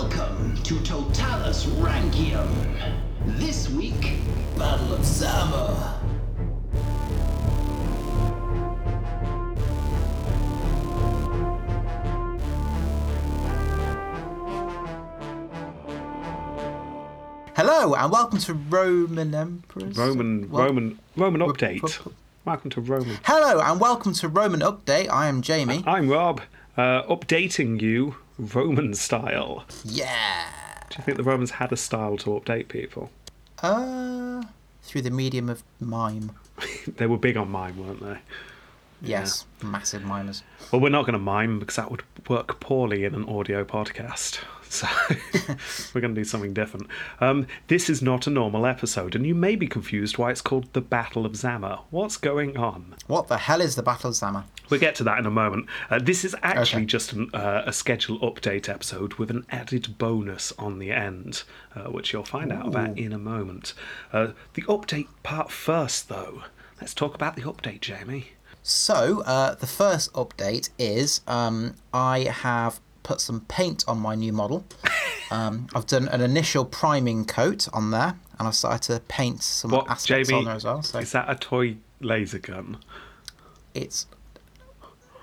Welcome to Totalus Rankium. This week, Battle of Zama. Hello and welcome to Roman Emperors. Roman, What? Roman, Roman Ro- update. Ro- Welcome to Roman. Hello and welcome to Roman Update. I am Jamie. I'm Rob, uh, updating you Roman style. Yeah. Do you think the Romans had a style to update people? Uh, through the medium of mime. they were big on mime, weren't they? Yes, massive mimers. Well, we're not going to mime because that would work poorly in an audio podcast. So we're going to do something different. Um, this is not a normal episode, and you may be confused why it's called the Battle of Zama. What's going on? What the hell is the Battle of Zama? We'll get to that in a moment. Uh, this is actually Okay. just an, uh, a schedule update episode with an added bonus on the end, uh, which you'll find out about in a moment. Uh, the update part first, though. Let's talk about the update, Jamie. So, uh, the first update is um, I have put some paint on my new model. Um, I've done an initial priming coat on there, and I've started to paint some What, aspects Jamie? on there as well. So Is that a toy laser gun? it's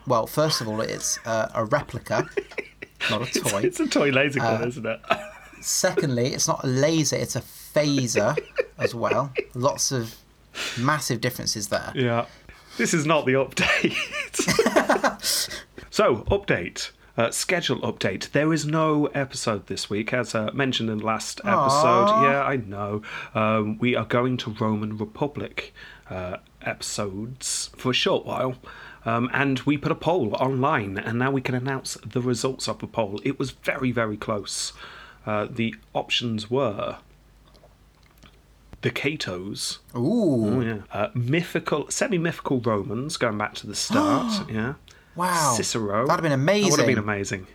well, first of all, it's uh, a replica, not a toy. It's a toy laser gun, Uh, isn't it? Secondly, it's not a laser; it's a phaser as well. Lots of massive differences there. yeah. This is not the update. so, update. Uh, schedule update. There is no episode this week, as uh, mentioned in the last episode. Aw. Yeah, I know. Um, we are going to Roman Republic uh, episodes for a short while. Um, and we put a poll online, and now we can announce the results of the poll. It was very, very close. Uh, the options were the Catos, Ooh, Oh, yeah. Uh, mythical, semi-mythical Romans, going back to the start. yeah. Wow! Cicero. That'd have been amazing. That would have been amazing.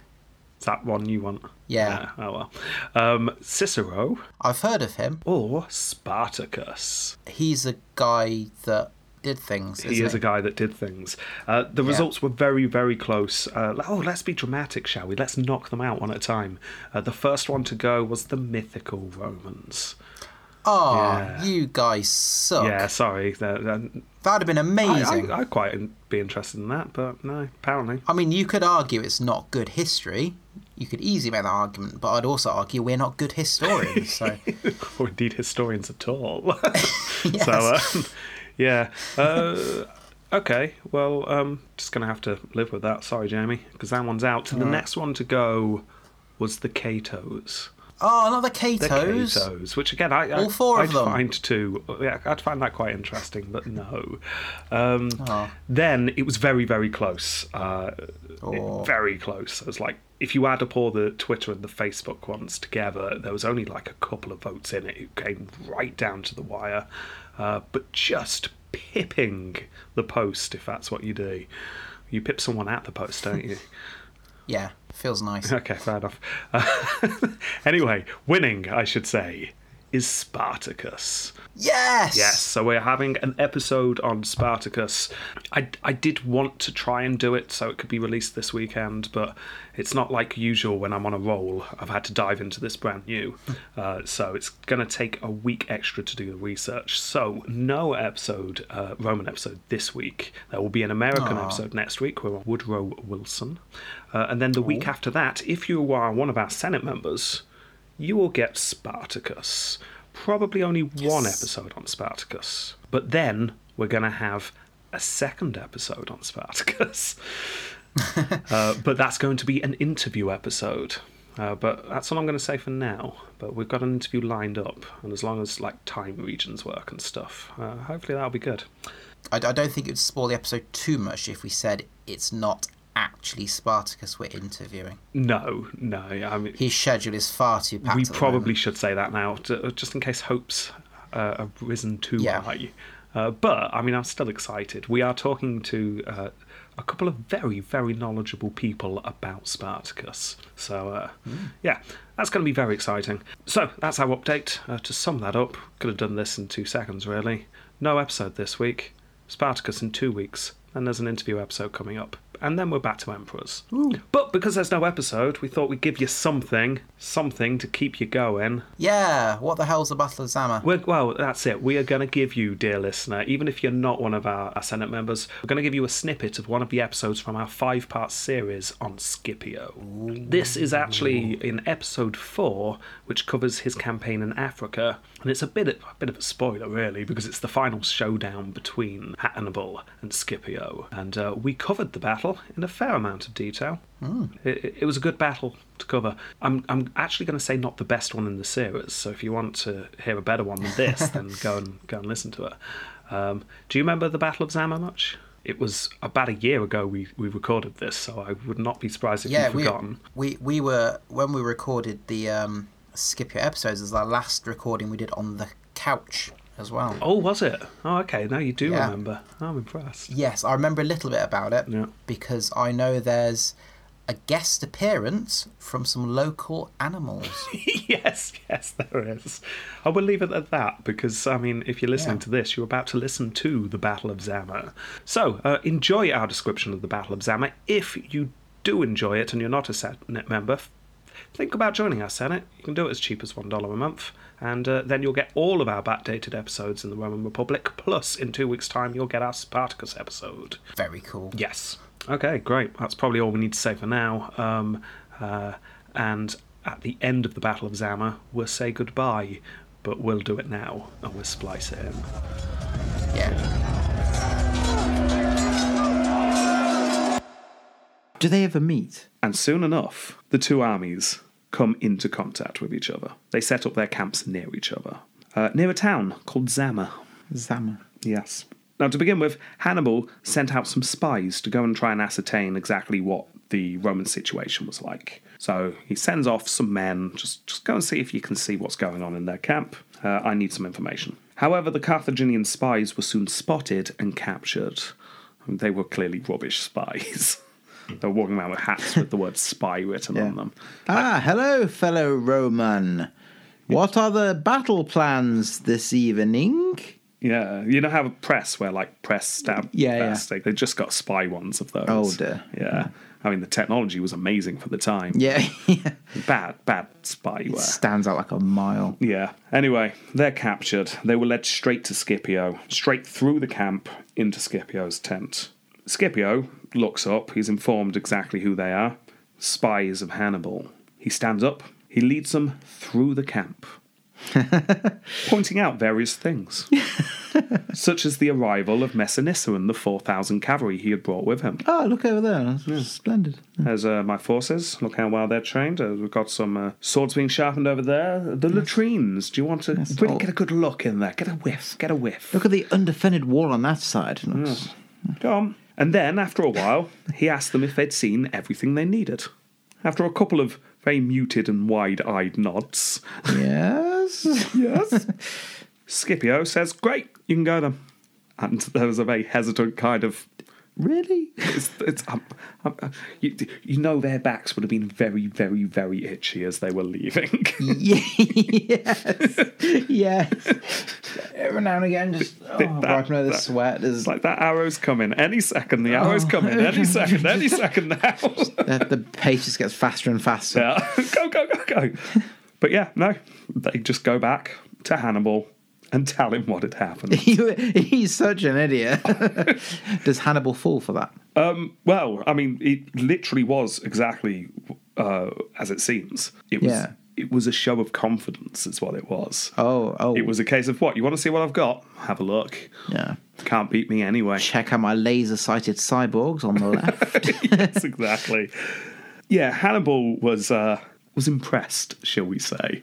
Is that one you want? Yeah. Oh well. Um, Cicero I've heard of him. or Spartacus. He's a guy that did things. He is a guy that did things. Uh, the results were very, very close. Uh, oh, let's be dramatic, shall we? Let's knock them out one at a time. Uh, the first one to go was the mythical Romans. Oh, Yeah. you guys suck. Yeah, sorry. They're- That'd have been amazing. I, I'd quite be interested in that, but no, apparently. I mean, you could argue it's not good history. You could easily make that argument, but I'd also argue we're not good historians. So, or indeed historians at all. Yes. So, um, yeah. Uh, okay, well, um, just going to have to live with that. Sorry, Jamie, because that one's out. And the next one to go was the Catos. Oh, not the The Catos. Catos, which again, I, I, All four I'd of them. find too. Yeah, I'd find that quite interesting, but no. Um, Oh. Then it was very, very close. Uh, Oh. Very close. It was like if you add up all the Twitter and the Facebook ones together, there was only like a couple of votes in it. It came right down to the wire, uh, but just pipping the post if that's what you do. You pip someone at the post, don't you? Yeah, feels nice. Okay, fair enough. Uh, anyway, winning, I should say, is Spartacus. Yes. Yes, so we're having an episode on Spartacus. I, I did want to try and do it so it could be released this weekend, but it's not like usual when I'm on a roll. I've had to dive into this brand new. Uh, so it's going to take a week extra to do the research. So, no episode, uh, Roman episode this week. There will be an American Aw. episode next week We're on Woodrow Wilson. Uh, and then the week after that, if you are one of our Senate members, you will get Spartacus. Probably only one episode on Spartacus. But then we're going to have a second episode on Spartacus. uh, but that's going to be an interview episode. Uh, but that's all I'm going to say for now. But we've got an interview lined up, and as long as like time regions work and stuff, uh, hopefully that'll be good. I, I don't think it would spoil the episode too much if we said it's not actually Spartacus we're interviewing. No, no, I mean, His schedule is far too packed. we probably should say that now, to, just in case hopes uh, have risen too Yeah. high. Uh, but I mean, I'm still excited. We are talking to uh, a couple of very, very knowledgeable people about Spartacus. So uh, yeah, that's going to be very exciting. So that's our update. Uh, to sum that up, could have done this in two seconds, really. No episode this week. Spartacus in two weeks. And there's an interview episode coming up and then we're back to Emperors. But because there's no episode, we thought we'd give you something, something to keep you going. Yeah, what the hell's the Battle of Zama? We're, well, that's it. We are going to give you, dear listener, even if you're not one of our, our Senate members, we're going to give you a snippet of one of the episodes from our five part series on Scipio. This is actually in episode four, which covers his campaign in Africa. And it's a bit, of, a bit of a spoiler, really, because it's the final showdown between Hannibal and Scipio. And uh, we covered the battle in a fair amount of detail. It, it was a good battle to cover. I'm, I'm actually going to say not the best one in the series. So if you want to hear a better one than this, then go and go and listen to it. Um, do you remember the Battle of Zama much? It was about a year ago we, we recorded this, so I would not be surprised if yeah, you've we, forgotten. we we were when we recorded the um, Scipio episodes. Is our last recording we did on the couch as well. Oh, was it? Oh, okay. Now you do Yeah. remember. I'm impressed. Yes, I remember a little bit about it Yeah. because I know there's a guest appearance from some local animals. yes, yes, there is. I will leave it at that because, I mean, if you're listening Yeah. to this, you're about to listen to the Battle of Zama. So, uh, enjoy our description of the Battle of Zama. If you do enjoy it and you're not a Senate member, think about joining our Senate. You can do it as cheap as $1 a month, and uh, then you'll get all of our backdated episodes in the Roman Republic, plus in two weeks' time, you'll get our Spartacus episode. Very cool. Yes. Okay, great. That's probably all we need to say for now. Um, uh, and at the end of the Battle of Zama, we'll say goodbye, but we'll do it now and we'll splice it in. Yeah. Do they ever meet? And soon enough, the two armies come into contact with each other. They set up their camps near each other, uh, near a town called Zama. Zama. Yes. Now, to begin with, Hannibal sent out some spies to go and try and ascertain exactly what the Roman situation was like. So he sends off some men, just, just go and see if you can see what's going on in their camp. Uh, I need some information. However, the Carthaginian spies were soon spotted and captured. They were clearly rubbish spies. They were walking around with hats with the word spy written on them. Ah, hello, fellow Roman. What are the battle plans this evening? Yeah, you know how a press where like press stamp Yeah, yeah. They, they just got spy ones of those. Oh, dear. Yeah. I mean, the technology was amazing for the time. Yeah, yeah. Bad, bad spyware. Stands out like a mile. Yeah. Anyway, they're captured. They were led straight to Scipio, straight through the camp into Scipio's tent. Scipio looks up. He's informed exactly who they are spies of Hannibal. He stands up. He leads them through the camp, pointing out various things, such as the arrival of Masinissa and the 4,000 cavalry he had brought with him. Oh, look over there. That's splendid. There's uh, my forces. Look how well they're trained. Uh, we've got some uh, swords being sharpened over there. The latrines. Do you want to really all- get a good look in there? Get a whiff. Get a whiff. Look at the undefended wall on that side. It looks- Go on. And then, after a while, he asked them if they'd seen everything they needed. After a couple of very muted and wide-eyed nods, Yes. yes, Scipio says, "Great, you can go then." And there was a very hesitant kind of really? It's, it's, um, um, uh, you, you know their backs would have been very, very, very itchy as they were leaving. yes. yes. Every now and again, just oh, That- wiping away the that- sweat. Is... it's like that arrow's coming any second. The arrow's coming any second. Any second now. the, the pace just gets faster and faster. yeah, go, go, go, go. But yeah, no, they just go back to Hannibal and tell him what had happened. He- He's such an idiot. Does Hannibal fall for that? Um, well, I mean, it literally was exactly uh, as it seems. It was. Yeah. It was a show of confidence, is what it was. Oh, oh. It was a case of what? You want to see what I've got? Have a look. Yeah. Can't beat me anyway. Check out my laser sighted cyborgs on the left. yes, exactly. Yeah, Hannibal was uh, was impressed, shall we say?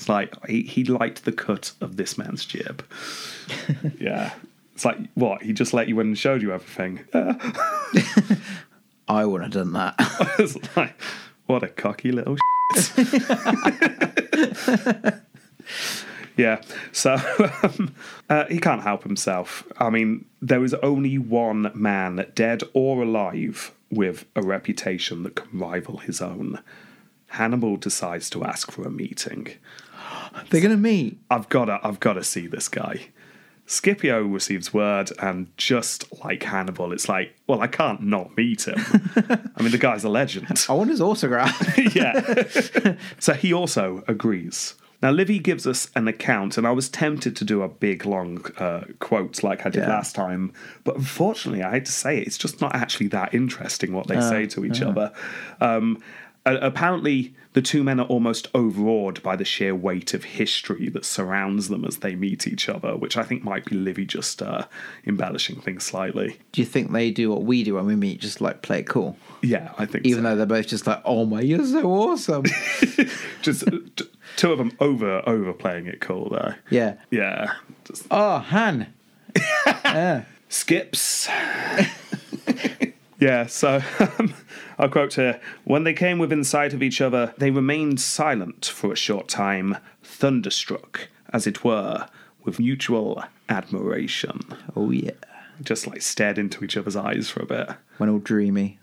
It's like he, he liked the cut of this man's jib. yeah, it's like what he just let you in and showed you everything. Uh, I wouldn't have done that. it's like what a cocky little. Yeah, so um, uh, he can't help himself. I mean, there is only one man, dead or alive, with a reputation that can rival his own. Hannibal decides to ask for a meeting. They're going to meet. I've got to, I've got to see this guy. Scipio receives word, and just like Hannibal, it's like, well, I can't not meet him. I mean, the guy's a legend. I want his autograph. yeah. so he also agrees. Now, Livy gives us an account, and I was tempted to do a big, long uh, quote like I did Yeah. last time, but unfortunately, I had to say it's just not actually that interesting what they say to each other. Um, apparently, the two men are almost overawed by the sheer weight of history that surrounds them as they meet each other, which I think might be Livy just uh, embellishing things slightly. do you think they do what we do when we meet, just like play it cool? Yeah, I think Even so. though they're both just like, oh my, you're so awesome. just t- two of them over over playing it cool though. yeah. Yeah, just Oh, Han. yeah. skips. yeah, so I'll quote here When they came within sight of each other, they remained silent for a short time, thunderstruck, as it were, with mutual admiration. Oh, yeah. Just like stared into each other's eyes for a bit. Went all dreamy.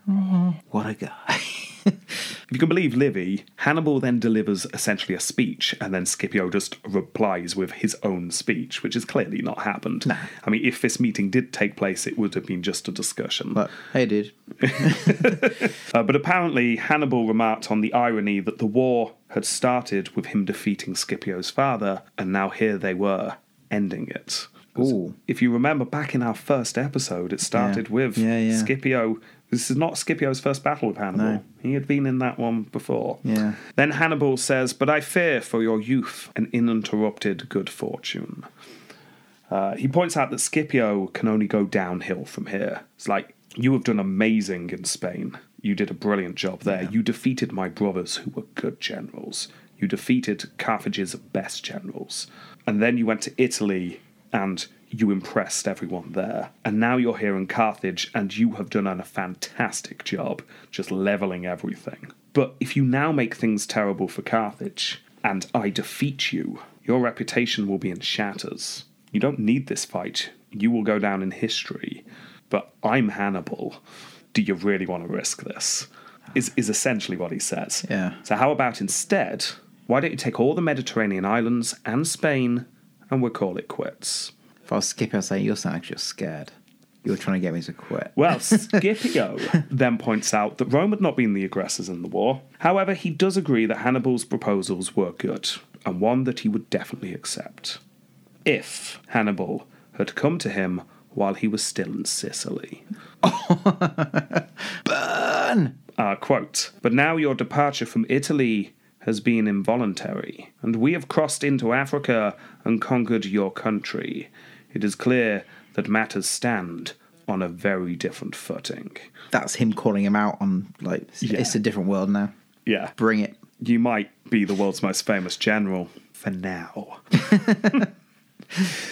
What a guy. If you can believe Livy, Hannibal then delivers essentially a speech, and then Scipio just replies with his own speech, which has clearly not happened. I mean, if this meeting did take place, it would have been just a discussion. but hey, dude. Uh, but apparently, Hannibal remarked on the irony that the war had started with him defeating Scipio's father, and now here they were, ending it. Ooh. If you remember back in our first episode, it started Yeah. with Yeah, yeah. Scipio. This is not Scipio's first battle with Hannibal. No. He had been in that one before. Yeah. Then Hannibal says, But I fear for your youth and uninterrupted good fortune. Uh, he points out that Scipio can only go downhill from here. It's like, you have done amazing in Spain. You did a brilliant job there. You defeated my brothers who were good generals. You defeated Carthage's best generals. And then you went to Italy and you impressed everyone there. And now you're here in Carthage and you have done a fantastic job just leveling everything. But if you now make things terrible for Carthage and I defeat you, your reputation will be in shatters. You don't need this fight. You will go down in history. But I'm Hannibal. Do you really want to risk this? Is, is essentially what he says. Yeah. So, how about instead, why don't you take all the Mediterranean islands and Spain and we'll call it quits? If I was Scipio, I'd say, You're you're scared. You're trying to get me to quit. Well, Scipio then points out that Rome had not been the aggressors in the war. However, he does agree that Hannibal's proposals were good, and one that he would definitely accept. If Hannibal had come to him while he was still in Sicily. Burn! Uh, quote, But now your departure from Italy has been involuntary, and we have crossed into Africa and conquered your country. It is clear that matters stand on a very different footing. That's him calling him out on, like, it's- Yeah. it's a different world now. Yeah. Bring it. You might be the world's most famous general for now.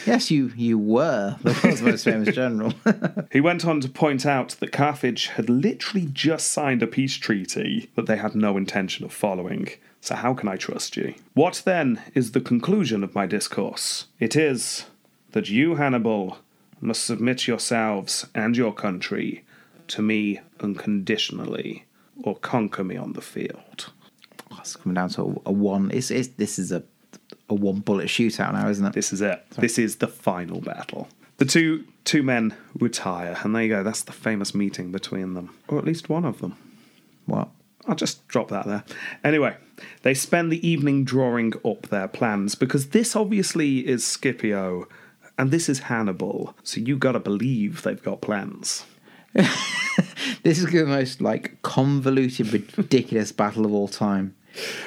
Yes, you you were the world's most famous general. He went on to point out that Carthage had literally just signed a peace treaty that they had no intention of following. So, how can I trust you? What then is the conclusion of my discourse? It is that you, Hannibal, must submit yourselves and your country to me unconditionally, or conquer me on the field. Oh, it's coming down to a, a one. It's, it's this is a a one bullet shootout now, isn't it? This is it. This is the final battle. The two two men retire, and there you go. That's the famous meeting between them, or at least one of them. What? I'll just drop that there. Anyway, they spend the evening drawing up their plans because this obviously is Scipio and this is Hannibal. So you got to believe they've got plans. This is the most like convoluted, ridiculous battle of all time.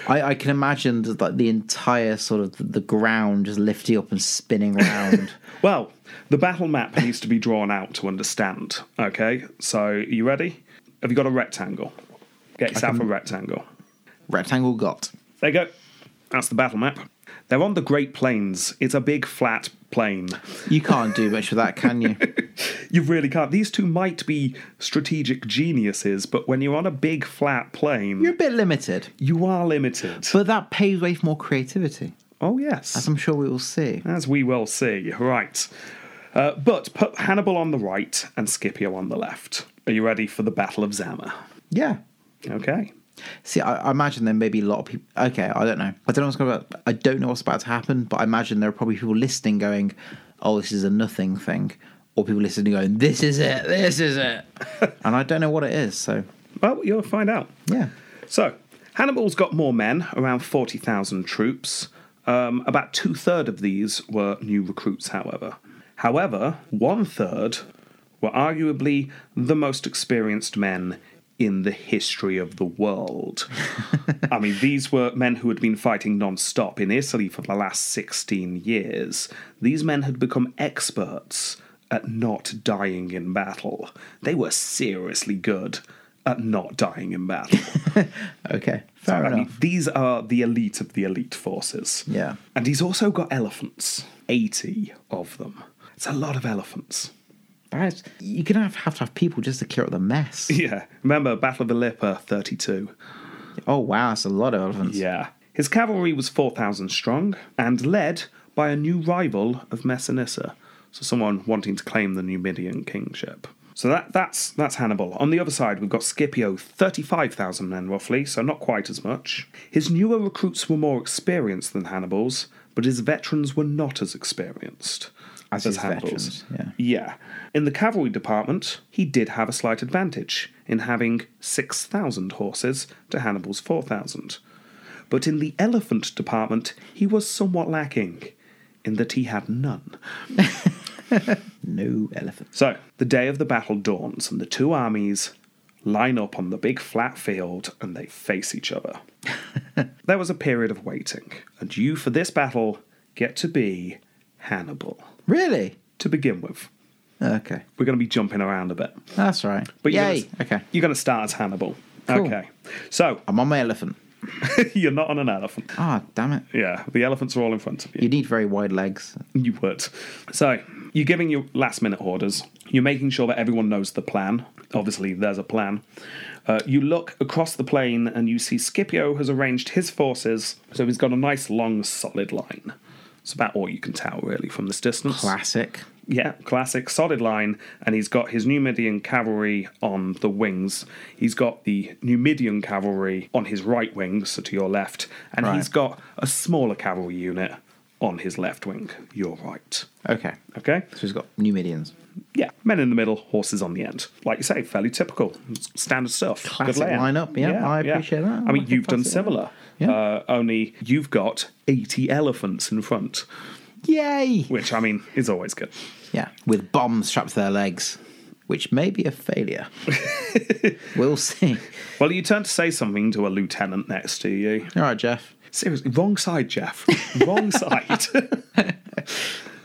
I, I can imagine that, like the entire sort of the ground just lifting up and spinning around. Well, the battle map needs to be drawn out to understand. Okay, so you ready? Have you got a rectangle? Get yourself a rectangle. Rectangle got. There you go. That's the battle map. They're on the Great Plains. It's a big flat plain. You can't do much with that, can you? You really can't. These two might be strategic geniuses, but when you're on a big flat plain, You're a bit limited, you are limited. but that paves way for more creativity, oh, yes. as I'm sure we will see. As we will see. Right. Uh, but put Hannibal on the right and Scipio on the left. Are you ready for the Battle of Zama? Yeah. Okay. See, I, I imagine there may be a lot of people. Okay, I don't know. I don't know what's going to. I don't know what's about to happen, but I imagine there are probably people listening, going, oh, this is a nothing thing, or people listening going, this is it, this is it, and I don't know what it is. So Well, you'll find out. yeah, So, Hannibal's got more men, around 40,000 troops. Um, about two third of these were new recruits, however. However, one third were arguably the most experienced men in the history of the world. I mean, these were men who had been fighting non stop in Italy for the last 16 years. These men had become experts at not dying in battle. They were seriously good at not dying in battle. okay, fair I mean, enough. these are the elite of the elite forces. Yeah. And he's also got elephants 80 of them. It's a lot of elephants. That's, you're gonna have, have to have people just to clear up the mess. Yeah. Remember, Battle of Ilipa 32. Oh wow, that's a lot of elephants. Yeah. His cavalry was 4,000 strong and led by a new rival of Masinissa. So someone wanting to claim the Numidian kingship. So that, that's that's Hannibal. On the other side, we've got Scipio, 35,000 men roughly, so not quite as much. His newer recruits were more experienced than Hannibal's, but his veterans were not as experienced As his veterans, yeah. Yeah. In the cavalry department, he did have a slight advantage in having 6,000 horses to Hannibal's 4,000. But in the elephant department, he was somewhat lacking in that he had none. No elephant. So, the day of the battle dawns, and the two armies line up on the big flat field and they face each other. there was a period of waiting, and you, for this battle, get to be Hannibal Really? to begin with. Okay, We're going to be jumping around a bit. that's right. But you're Yay! Gonna, Okay, You're going to start as Hannibal. Cool. Okay. So, I'm on my elephant. you're not on an elephant. Ah, damn it! Yeah, the elephants are all in front of you. You need very wide legs. You would. So, you're giving your last minute orders. You're making sure that everyone knows the plan. Obviously, there's a plan. Uh, you look across the plain and you see Scipio has arranged his forces so he's got a nice, long, solid line. It's about all you can tell, really, from this distance. Classic. Yeah, classic solid line, and he's got his Numidian cavalry on the wings. He's got the Numidian cavalry on his right wing, so to your left, and Right. he's got a smaller cavalry unit on his left wing, your right. Okay, Okay? so he's got Numidians. Yeah, men in the middle, horses on the end. Like you say, fairly typical, standard stuff. Classic Good layout. lineup, yeah, I appreciate that. I mean, you've done similar. Yeah. Uh, only you've got 80 elephants in front, Yay! which, I mean, is always good. Yeah, with bombs strapped to their legs, which may be a failure. we'll see. Well, you turn to say something to a lieutenant next to you. All right, Jeff. Seriously, wrong side, Jeff. wrong side.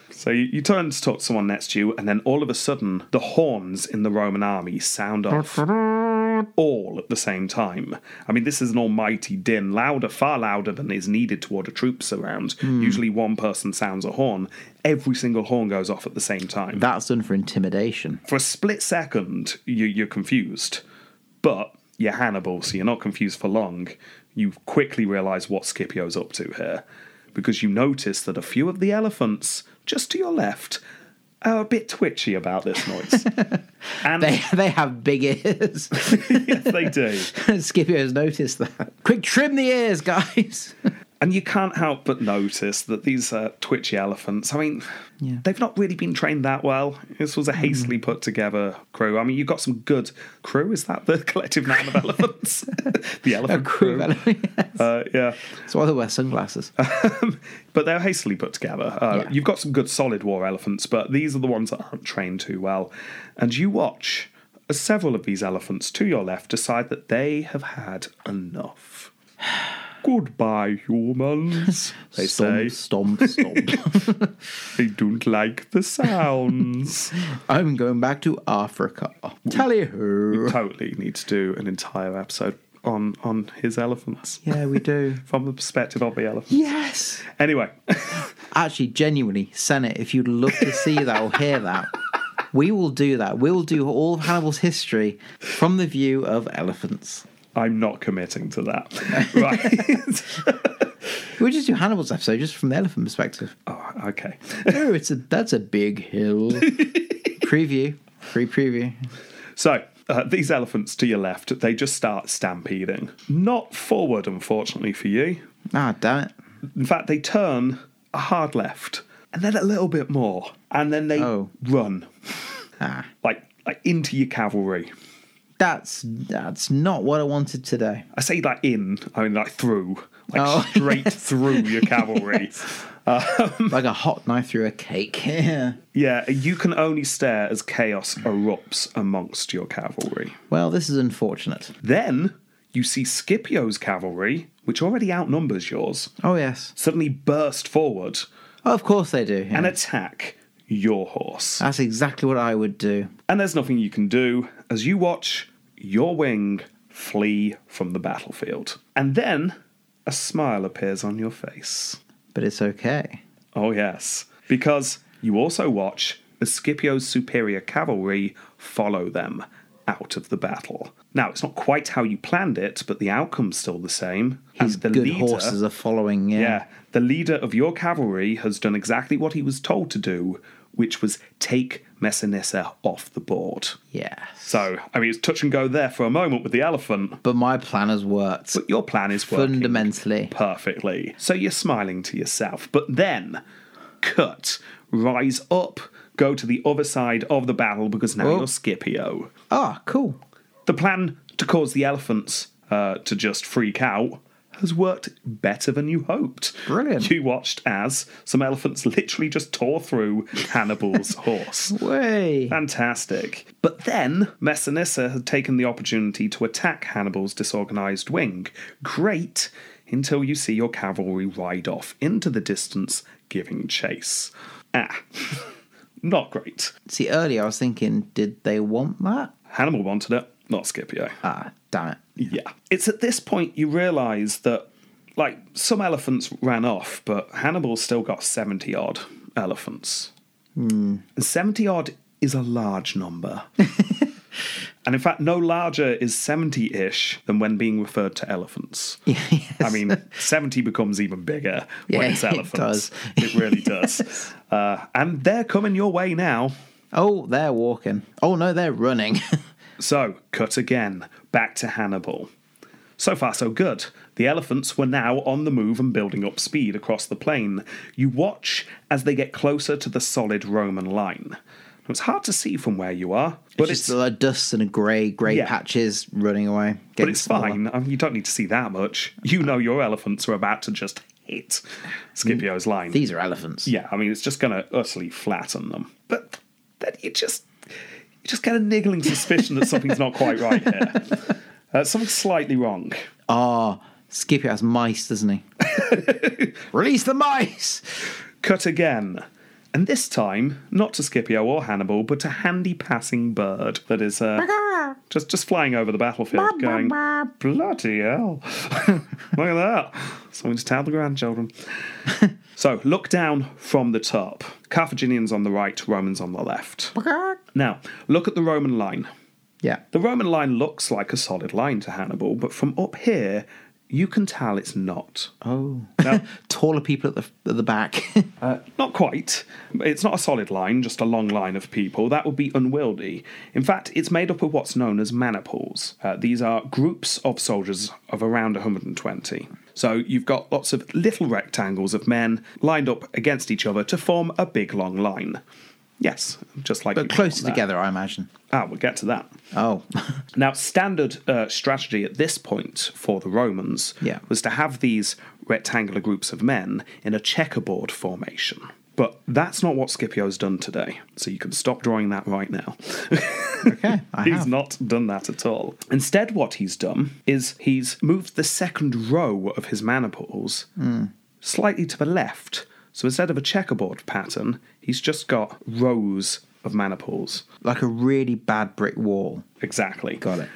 so you, you turn to talk to someone next to you, and then all of a sudden, the horns in the Roman army sound off all at the same time. I mean, this is an almighty din, louder, far louder than is needed to order troops around. Hmm. Usually, one person sounds a horn. Every single horn goes off at the same time. That's done for intimidation. For a split second, you, you're confused, but you're Hannibal, so you're not confused for long. You quickly realise what Scipio's up to here, because you notice that a few of the elephants just to your left are a bit twitchy about this noise. and They they have big ears. yes, they do. Scipio has noticed that. Quick, trim the ears, guys. And you can't help but notice that these uh, twitchy elephants, I mean, Yeah. they've not really been trained that well. This was a hastily put together crew. I mean, you've got some good crew. Is that the collective noun of elephants? the elephant Crew crew. of elephants. Uh, yeah. That's why they wear sunglasses. But they're hastily put together. Uh, Yeah. You've got some good solid war elephants, but these are the ones that aren't trained too well. And you watch as several of these elephants to your left decide that they have had enough. Goodbye, humans, they say. stomp, stomp, stomp. They don't like the sounds. I'm going back to Africa. Tally ho. totally need to do an entire episode on on his elephants Yeah, we do. from the perspective of the elephant. Yes. Anyway, Actually, genuinely, Senate, if you'd love to see that or hear that, we will do that. We will do all of Hannibal's history from the view of elephants. I'm not committing to that. Right. We'll just do Hannibal's episode just from the elephant perspective. oh, okay. Oh, it's a that's a big hill. preview, free preview. So, uh, these elephants to your left, they just start stampeding. Not forward, unfortunately for you. Ah, damn it. In fact, they turn a hard left and then a little bit more, and then they Oh. run Ah, like like into your cavalry. That's that's not what I wanted today. I say like in, I mean like through, like Oh. straight through your cavalry. Um, like a hot knife through a cake. Yeah. Yeah, you can only stare as chaos erupts amongst your cavalry. Well, this is unfortunate. Then you see Scipio's cavalry, which already outnumbers yours, Oh yes. suddenly burst forward Oh, of course they do. yeah. and attack your horse. That's exactly what I would do. And there's nothing you can do as you watch your wing flee from the battlefield. And then a smile appears on your face. But it's okay. Oh, yes. Because you also watch as Scipio's superior cavalry follow them out of the battle. Now, it's not quite how you planned it, but the outcome's still the same. His the good leader, horses are following. Yeah. yeah, the leader of your cavalry has done exactly what he was told to do, which was take Masinissa off the board. Yes. So, I mean, it's touch and go there for a moment with the elephant, But my plan has worked. but your plan is working Fundamentally. perfectly. So you're smiling to yourself. But then, cut, rise up, go to the other side of the battle because now Oh. you're Scipio. Ah, cool. The plan to cause the elephants uh, to just freak out has worked better than you hoped. Brilliant. You watched as some elephants literally just tore through Hannibal's horse. Way. Fantastic. But then Masinissa had taken the opportunity to attack Hannibal's disorganized wing. Great, until you see your cavalry ride off into the distance, giving chase. Ah, not great. See, earlier I was thinking, did they want that? Hannibal wanted it, not Scipio. Ah, damn it. Yeah. It's at this point you realise that, like, some elephants ran off, but Hannibal's still got 70 odd elephants. And 70 odd is a large number. and in fact, no larger is 70 ish than when being referred to elephants. yes. I mean, 70 becomes even bigger when Yeah, it's it elephants. does. It really does. Uh, and they're coming your way now. Oh, they're walking. Oh no, they're running. So, cut again, back to Hannibal. So far, so good. The elephants were now on the move and building up speed across the plain. You watch as they get closer to the solid Roman line. It's hard to see from where you are, but it's, it's just like dust and a grey, grey Yeah. patches running away. but it's smaller. fine. I mean, you don't need to see that much. You know your elephants are about to just hit Scipio's mm. line. These are elephants. Yeah, I mean, it's just going to utterly flatten them. But then you just you just get a niggling suspicion that something's not quite right here. Uh, something's slightly wrong. Ah, Scipio has mice, doesn't he? Release the mice! Cut again. And this time, not to Scipio or Hannibal, but a handy passing bird that is uh, just just flying over the battlefield, going, "Bloody hell! Look at that! Something to tell the grandchildren." So look down from the top. Carthaginians on the right, Romans on the left. Now look at the Roman line. Yeah. The Roman line looks like a solid line to Hannibal, but from up here, you can tell it's not. Oh. Now, Taller people at the, at the back. Not quite. It's not a solid line, just a long line of people. That would be unwieldy. In fact, it's made up of what's known as maniples. Uh, these are groups of soldiers of around 120. So you've got lots of little rectangles of men lined up against each other to form a big long line. Yes, just like but closer together, I imagine. Ah, we'll get to that. Oh. Now, standard uh, strategy at this point for the Romans Yeah. was to have these rectangular groups of men in a checkerboard formation. But that's not what Scipio's done today, so you can stop drawing that right now. okay. He's not done that at all. Instead, what he's done is he's moved the second row of his maniples Hmm. slightly to the left. So instead of a checkerboard pattern, he's just got rows of maniples. Like a really bad brick wall. Exactly. Got it.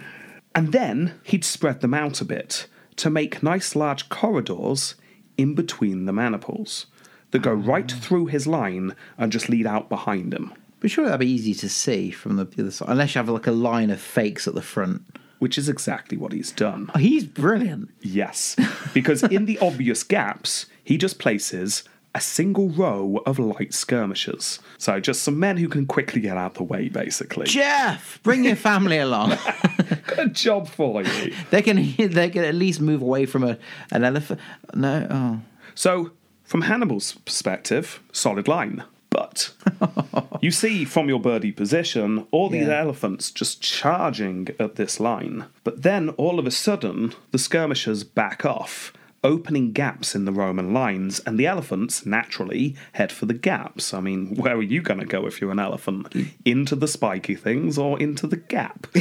And then he'd spread them out a bit to make nice large corridors in between the maniples that go right through his line and just lead out behind him, But surely that'd be easy to see from the other side. Unless you have like a line of fakes at the front. which is exactly what he's done. Oh, he's brilliant. Yes, because in the obvious gaps, he just places a single row of light skirmishers. So just some men who can quickly get out the way, basically. Jeff, bring your family along. Good job for you. they can they can at least move away from a an elephant. No, oh. So From Hannibal's perspective, solid line. But you see from your birdie position all these Yeah. elephants just charging at this line. But then all of a sudden, the skirmishers back off, opening gaps in the Roman lines, and the elephants naturally head for the gaps. I mean, where are you going to go if you're an elephant? Mm. Into the spiky things or into the gap?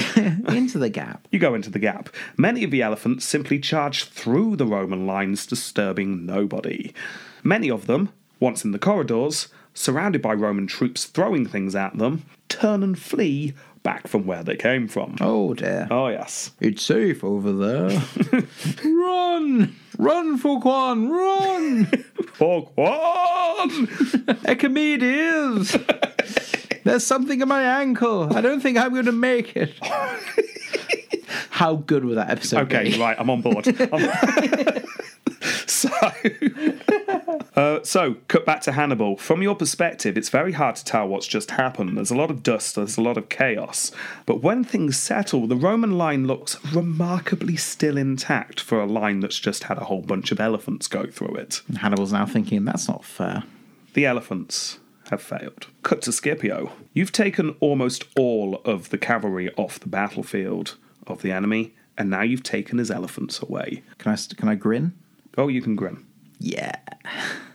Into the gap. You go into the gap. Many of the elephants simply charge through the Roman lines, disturbing nobody. Many of them, once in the corridors, surrounded by Roman troops throwing things at them, turn and flee back from where they came from. Oh dear. Oh, yes. It's safe over there. run! Run, Fouquan, run! For one! Archimedes! There's something in my ankle. I don't think I'm going to make it. How good would that episode Okay, be? right, I'm on board. I'm- so, uh, so cut back to Hannibal. From your perspective, it's very hard to tell what's just happened. There's a lot of dust, there's a lot of chaos. But when things settle, the Roman line looks remarkably still intact for a line that's just had a whole bunch of elephants go through it. Hannibal's now thinking, that's not fair. The elephants have failed. Cut to Scipio. You've taken almost all of the cavalry off the battlefield of the enemy, and now you've taken his elephants away. Can I, can I grin? Oh, you can grin. Yeah.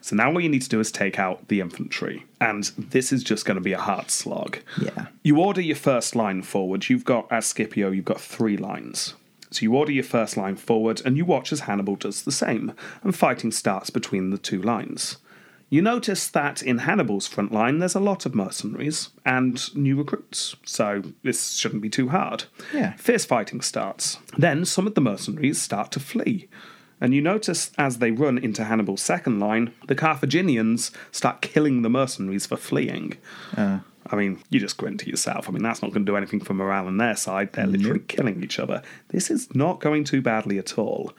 So now what you need to do is take out the infantry. And this is just going to be a hard slog. Yeah. You order your first line forward. You've got, as Scipio, you've got three lines. So you order your first line forward, and you watch as Hannibal does the same, and fighting starts between the two lines. You notice that in Hannibal's front line, there's a lot of mercenaries and new recruits, so this shouldn't be too hard. Yeah. Fierce fighting starts. Then some of the mercenaries start to flee. And you notice as they run into Hannibal's second line, the Carthaginians start killing the mercenaries for fleeing. Uh. I mean, you just grin to yourself. I mean, that's not going to do anything for morale on their side. They're literally killing each other. This is not going too badly at all.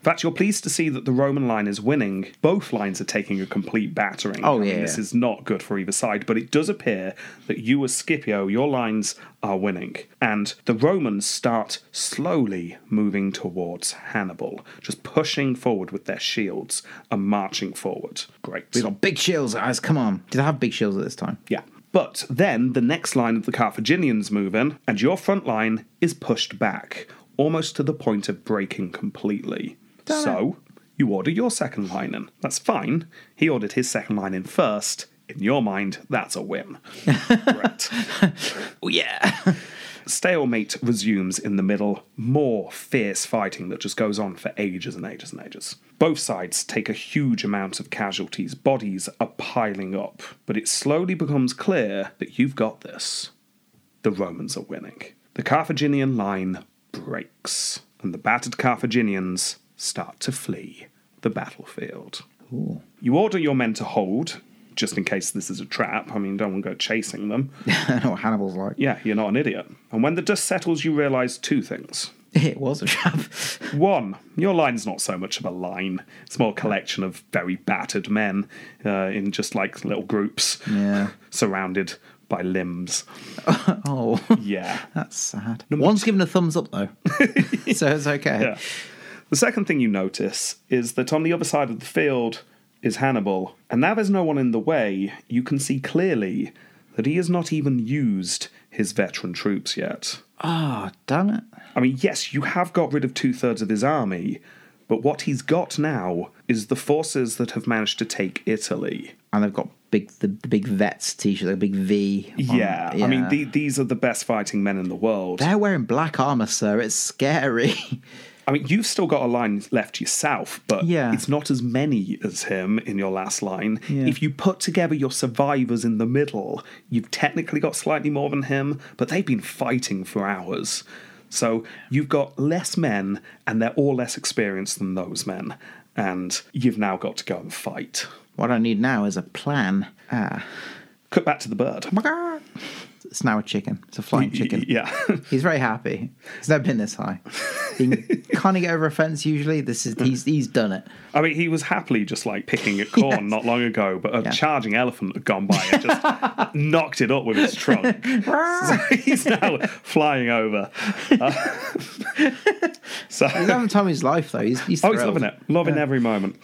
In fact, you're pleased to see that the Roman line is winning. Both lines are taking a complete battering. Oh, I mean, yeah. This is not good for either side, but it does appear that you, as Scipio, your lines are winning. And the Romans start slowly moving towards Hannibal, just pushing forward with their shields and marching forward. Great. We've got big shields, guys. Come on. Did I have big shields at this time? Yeah. But then the next line of the Carthaginians move in, and your front line is pushed back, almost to the point of breaking completely. Damn so you order your second line in. That's fine. He ordered his second line in first. In your mind, that's a win. Great. Oh, yeah. Stalemate resumes in the middle. More fierce fighting that just goes on for ages and ages and ages. Both sides take a huge amount of casualties. Bodies are piling up. But it slowly becomes clear that you've got this. The Romans are winning. The Carthaginian line breaks, and the battered Carthaginians start to flee the battlefield. Ooh. You order your men to hold, just in case this is a trap. I mean, don't want to go chasing them. I know what Hannibal's like. Yeah, you're not an idiot. And when the dust settles, you realise two things. It was a trap. One, your line's not so much of a line, it's more a collection of very battered men uh, in just like little groups, Yeah. surrounded by limbs. Oh, Yeah. that's sad. One's given a thumbs up, though. so it's okay. yeah. The second thing you notice is that on the other side of the field is Hannibal, and now there's no one in the way, you can see clearly that he has not even used his veteran troops yet. Ah, damn it. I mean, yes, you have got rid of two thirds of his army, but what he's got now is the forces that have managed to take Italy. And they've got big the, the big vets t-shirt, the big V. on- Yeah, I mean, the, these are the best fighting men in the world. they're wearing black armor, sir. It's scary. I mean, you've still got a line left yourself, but Yeah. it's not as many as him in your last line. Yeah. If you put together your survivors in the middle, you've technically got slightly more than him, but they've been fighting for hours. So you've got less men, and they're all less experienced than those men. And you've now got to go and fight. what I need now is a plan. Ah. Cut back to the bird. Oh. It's now a chicken. It's a flying chicken. Yeah. He's very happy. He's never been this high. kind of get over a fence usually. This is he's he's done it. I mean, he was happily just like picking at corn Yes. not long ago, but a Yeah. charging elephant had gone by and just knocked it up with his trunk. so he's now flying over. Uh, so He's having time of his life though. He's he's, Oh, he's loving it, loving every moment.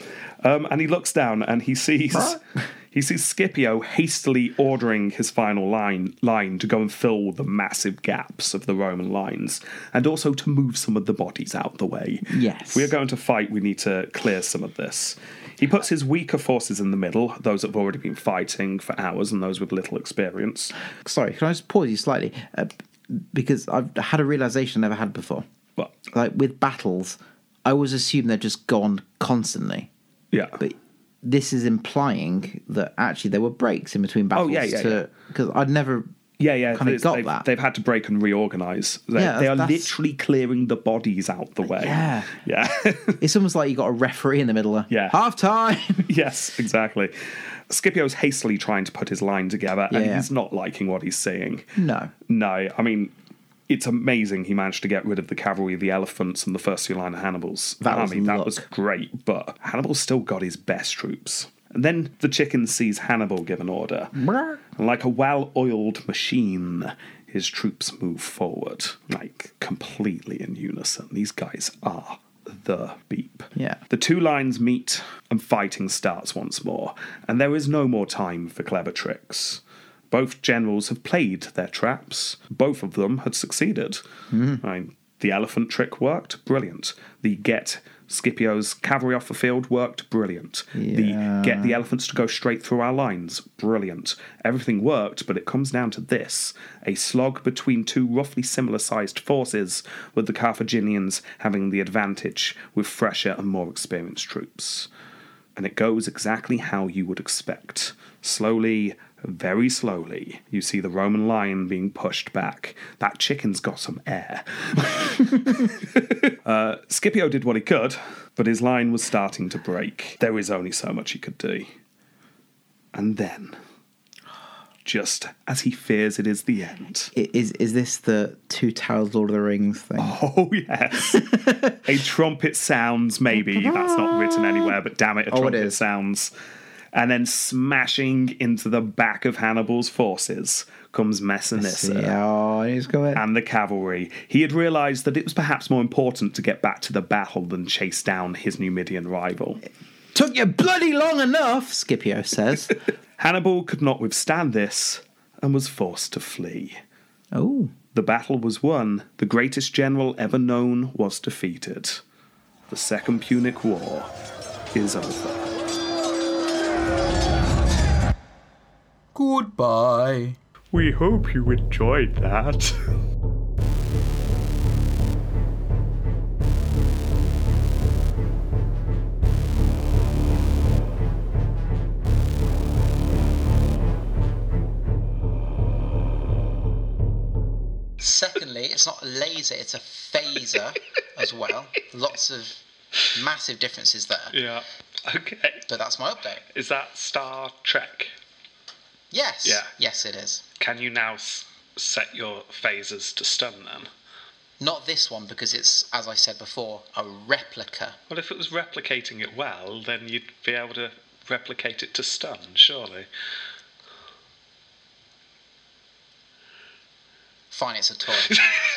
Um, and he looks down and he sees he sees Scipio hastily ordering his final line line to go and fill the massive gaps of the Roman lines, and also to move some of the bodies out the way. Yes. If we are going to fight. We need to clear some of this. He puts his weaker forces in the middle, those that have already been fighting for hours and those with little experience. Sorry, can I just pause you slightly? Uh, because I've had a realization I never had before. But Like with battles, I always assume they're just gone constantly. yeah, But this is implying that actually there were breaks in between battles. Oh, yeah, yeah, yeah. Because I'd never. Yeah, yeah, Kinda there's- got they've, that. they've had to break and reorganize. They, Yeah, they are that's- literally clearing the bodies out the way. Yeah. yeah, It's almost like you got a referee in the middle of Yeah. half time. yes, exactly. Scipio's hastily trying to put his line together, and Yeah. he's not liking what he's seeing. no. No, I mean, it's amazing he managed to get rid of the cavalry, the elephants, and the first two line of Hannibal's That was that was great, but Hannibal's still got his best troops. And then the chicken sees Hannibal give an order. And like a well oiled machine, his troops move forward, like completely in unison. These guys are the beep. Yeah. The two lines meet and fighting starts once more, and there is no more time for clever tricks. Both generals have played their traps, both of them had succeeded. Mm. I mean, the elephant trick worked, brilliant. The get Scipio's cavalry off the field worked, brilliant. The get the elephants to go straight through our lines, brilliant. Everything worked, but it comes down to this a slog between two roughly similar sized forces, with the Carthaginians having the advantage with fresher and more experienced troops. And it goes exactly how you would expect. Slowly, very slowly, you see the Roman line being pushed back. That chicken's got some air. uh, Scipio did what he could, but his line was starting to break. There is only so much he could do. And then, just as he fears it is the end, Is is this the Two Towers Lord of the Rings thing? Oh yes, a trumpet sounds. Maybe that's not written anywhere, but damn it, a Oh, it trumpet sounds. And then smashing into the back of Hannibal's forces comes Masinissa oh, he's going. and the cavalry. He had realised that it was perhaps more important to get back to the battle than chase down his Numidian rival. Took you bloody long enough, Scipio says. Hannibal could not withstand this and was forced to flee. oh, The battle was won. The greatest general ever known was defeated. The Second Punic War is over. Goodbye. We hope you enjoyed that. Secondly, it's not a laser, it's a phaser as well. Lots of massive differences there. yeah. Okay. But that's my update. Is that Star Trek? Yes. Yeah. Yes, it is. Can you now s- set your phasers to stun then? Not this one because it's, as I said before, a replica. Well, if it was replicating it well, then you'd be able to replicate it to stun, surely. Fine, it's a toy.